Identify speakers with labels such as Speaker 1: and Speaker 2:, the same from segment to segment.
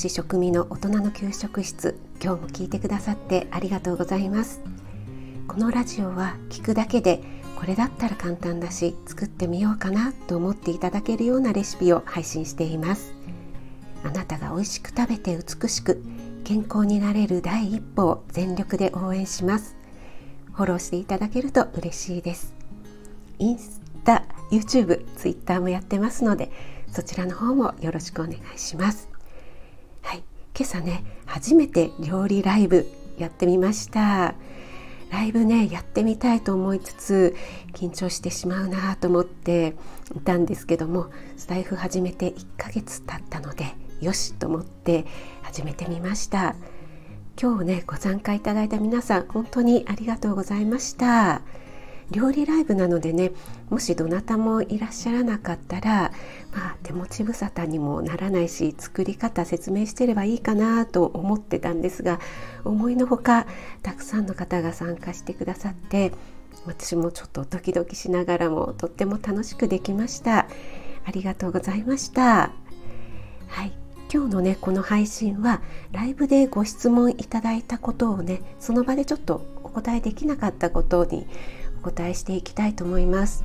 Speaker 1: 子食味の大人の給食室今日も聞いてくださってありがとうございます。このラジオは聞くだけでこれだったら簡単だし作ってみようかなと思っていただけるようなレシピを配信しています。あなたが美味しく食べて美しく健康になれる第一歩を全力で応援します。フォローしていただけると嬉しいです。インスタ、YouTube、Twitter もやってますのでそちらの方もよろしくお願いします。はい、今朝ね初めて料理ライブやってみました。ライブねやってみたいと思いつつ緊張してしまうなと思っていたんですけどもスタイフ始めて1ヶ月経ったのでよしと思って始めてみました。今日ねご参加いただいた皆さん本当にありがとうございました。料理ライブなのでねもしどなたもいらっしゃらなかったら、まあ、手持ち無沙汰にもならないし作り方説明してればいいかなと思ってたんですが思いのほかたくさんの方が参加してくださって私もちょっとドキドキしながらもとっても楽しくできました。ありがとうございました。はい。今日のねこの配信はライブでご質問いただいたことをねその場でちょっとお答えできなかったことにお答えしていきたいと思います。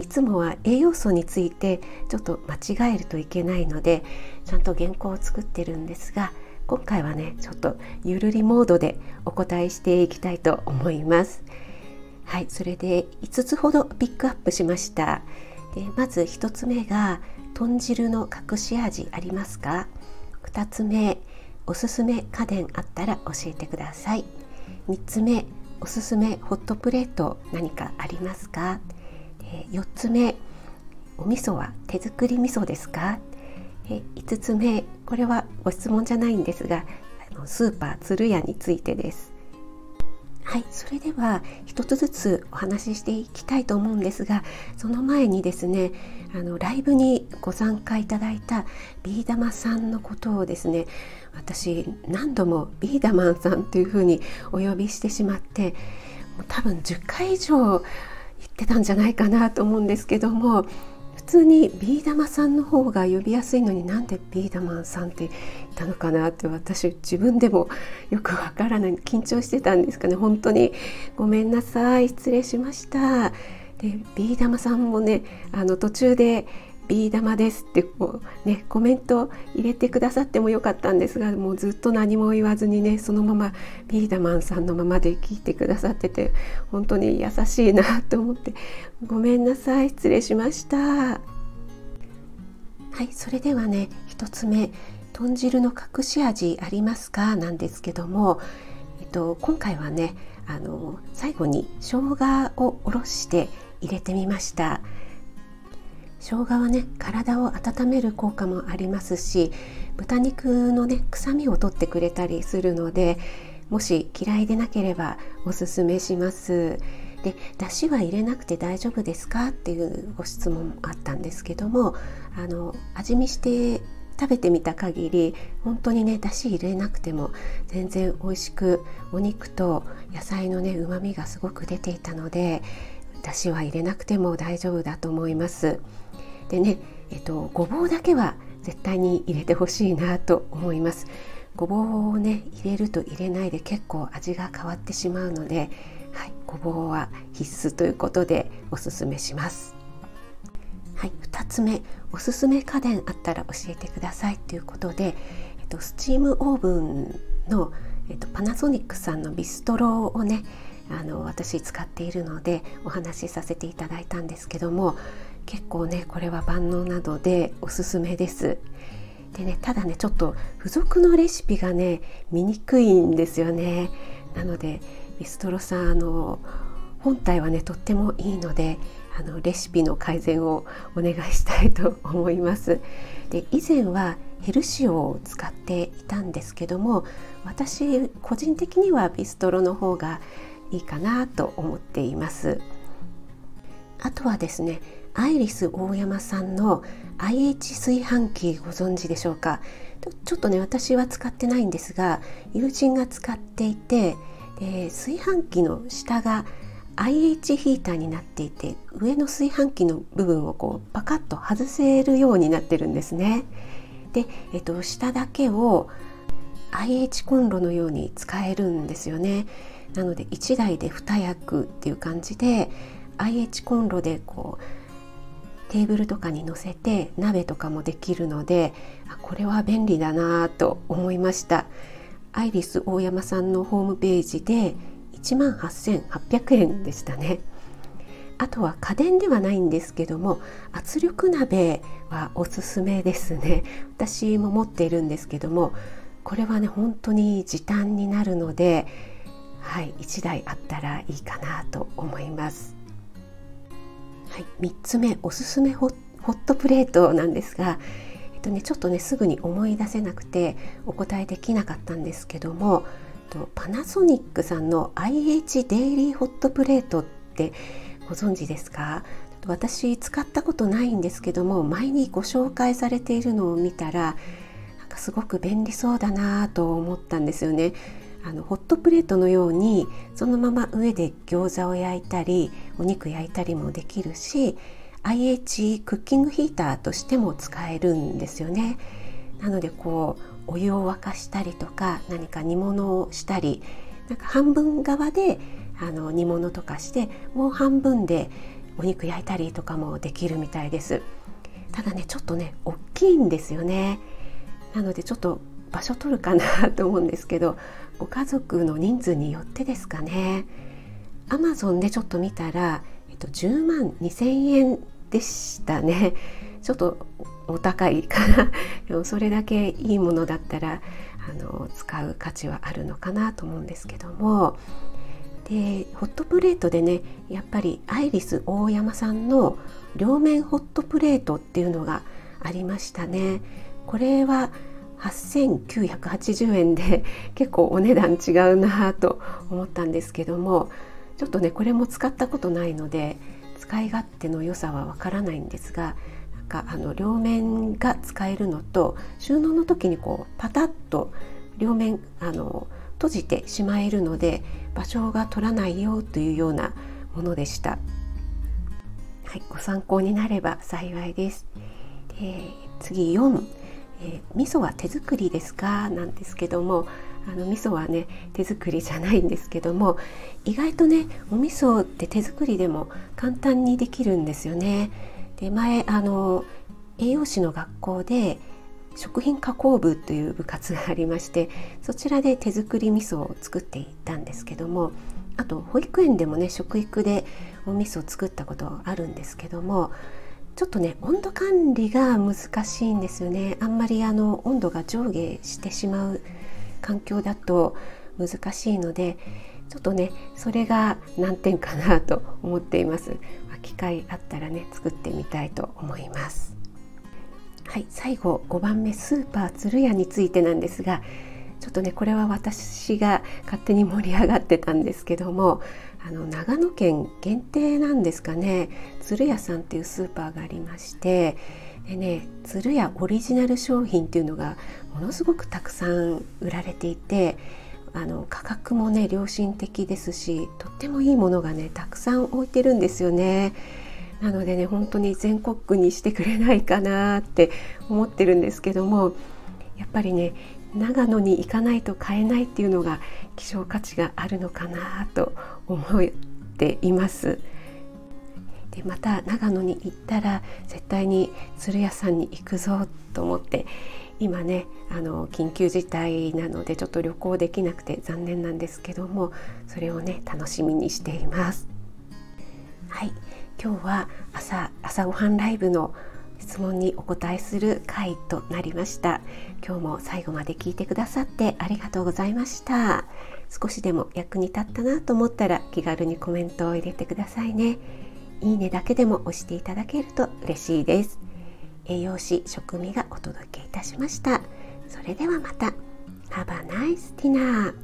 Speaker 1: いつもは栄養素についてちょっと間違えるといけないのでちゃんと原稿を作ってるんですが今回はねちょっとゆるりモードでお答えしていきたいと思います。はいそれで5つほどピックアップしました。でまず1つ目が豚汁の隠し味ありますか？2つ目おすすめ家電あったら教えてください。3つ目おすすめホットプレート何かありますか、え4つ目お味噌は手作り味噌ですか、え5つ目これはご質問じゃないんですがあのスーパー鶴屋についてです。はいそれでは一つずつお話ししていきたいと思うんですがその前にですねあのライブにご参加いただいたビー玉さんのことをですね私何度もビーダマンさんというふうにお呼びしてしまってもう多分10回以上言ってたんじゃないかなと思うんですけども通にビー玉さんの方が呼びやすいのになんでビー玉さんっていたのかなって私自分でもよくわからない。緊張してたんですかね。本当にごめんなさい。失礼しました。でビー玉さんもねあの途中でビー玉ですってこうねコメント入れてくださってもよかったんですがもうずっと何も言わずにねそのままビーダマンさんのままで聞いてくださってて本当に優しいなと思ってごめんなさい失礼しましたはいそれではね1つ目豚汁の隠し味ありますか？なんですけども、えっと、今回はねあの最後に生姜をおろして入れてみました。生姜はね体を温める効果もありますし豚肉のね臭みを取ってくれたりするのでもし嫌いでなければおすすめしますで出汁は入れなくて大丈夫ですかっていうご質問もあったんですけどもあの味見して食べてみた限り本当にね出汁入れなくても全然美味しくお肉と野菜のねうまみがすごく出ていたので出汁は入れなくても大丈夫だと思います。でね、えっと、ごぼうだけは絶対に入れてほしいなと思います。ごぼうをね入れると入れないで結構味が変わってしまうので、はい、ごぼうは必須ということでおすすめします。はい、2つ目おすすめ家電あったら教えてくださいということで、えっと、スチームオーブンの、えっと、パナソニックさんのビストロをねあの私使っているのでお話しさせていただいたんですけども結構ねこれは万能などでおすすめです。でねただねちょっと付属のレシピがね見にくいんですよね。なのでビストロさんあの本体はねとってもいいのであのレシピの改善をお願いしたいと思います。で以前はヘルシオを使っていたんですけども私個人的にはビストロの方がいいかなと思っています。あとはですねアイリス大山さんの IH 炊飯器ご存知でしょうか？ちょっとね私は使ってないんですが友人が使っていてで炊飯器の下が IH ヒーターになっていて上の炊飯器の部分をこうパカッと外せるようになってるんですね。で、えっと、下だけを IH コンロのように使えるんですよねなので1台で2役っていう感じで IH コンロでこうテーブルとかに乗せて鍋とかもできるのであこれは便利だなと思いました。アイリス大山さんのホームページで1万8800円でしたね。あとは家電ではないんですけども圧力鍋はおすすめですね。私も持っているんですけどもこれはね本当に時短になるのではい1台あったらいいかなと思います。はい、3つ目おすすめホットプレートなんですが、えっとね、ちょっとねすぐに思い出せなくてお答えできなかったんですけどもパナソニックさんの IH デイリーホットプレートってご存知ですか？私使ったことないんですけども前にご紹介されているのを見たらなんかすごく便利そうだなと思ったんですよね。あのホットプレートのようにそのまま上で餃子を焼いたりお肉焼いたりもできるし IH クッキングヒーターとしても使えるんですよね。なのでこうお湯を沸かしたりとか何か煮物をしたりなんか半分側であの煮物とかしてもう半分でお肉焼いたりとかもできるみたいですただねちょっとね大きいんですよねなのでちょっと場所取るかなと思うんですけどご家族の人数によってですかね。アマゾンでちょっと見たら、えっと、10万2,000円でしたね。ちょっとお高いかなでもそれだけいいものだったらあの使う価値はあるのかなと思うんですけども。でホットプレートでねやっぱりアイリス大山さんの両面ホットプレートっていうのがありましたね。これは8980円で結構お値段違うなと思ったんですけどもちょっとねこれも使ったことないので使い勝手の良さはわからないんですがなんかあの両面が使えるのと収納の時にこうパタッと両面あの閉じてしまえるので場所が取らないよというようなものでした。はい、ご参考になれば幸いです。で次4、えー、味噌は手作りですか？なんですけどもあの味噌はね手作りじゃないんですけども意外とねお味噌って手作りでも簡単にできるんですよね。で前あの栄養士の学校で食品加工部という部活がありましてそちらで手作り味噌を作っていたんですけどもあと保育園でもね食育でお味噌を作ったことあるんですけどもちょっとね温度管理が難しいんですよね。あんまりあの温度が上下してしまう環境だと難しいのでちょっとねそれが難点かなと思っています。機会あったらね作ってみたいと思います。はい最後5番目スーパー鶴屋についてなんですがちょっとねこれは私が勝手に盛り上がってたんですけどもあの長野県限定なんですかね鶴屋さんっていうスーパーがありましてでね鶴屋オリジナル商品っていうのがものすごくたくさん売られていてあの価格もね良心的ですしとってもいいものがねたくさん置いてるんですよね。なのでね本当に全国区にしてくれないかなって思ってるんですけどもやっぱりね長野に行かないと買えないっていうのが希少価値があるのかなと思っています。でまた長野に行ったら絶対に鶴屋さんに行くぞと思って今ねあの緊急事態なのでちょっと旅行できなくて残念なんですけどもそれをね楽しみにしています。はい今日は朝朝ごはんライブの質問にお答えする回となりました。今日も最後まで聞いてくださってありがとうございました。少しでも役に立ったなと思ったら気軽にコメントを入れてくださいね。いいねだけでも押していただけると嬉しいです。栄養士食味がお届けいたしました。それではまた。Have a nice dinner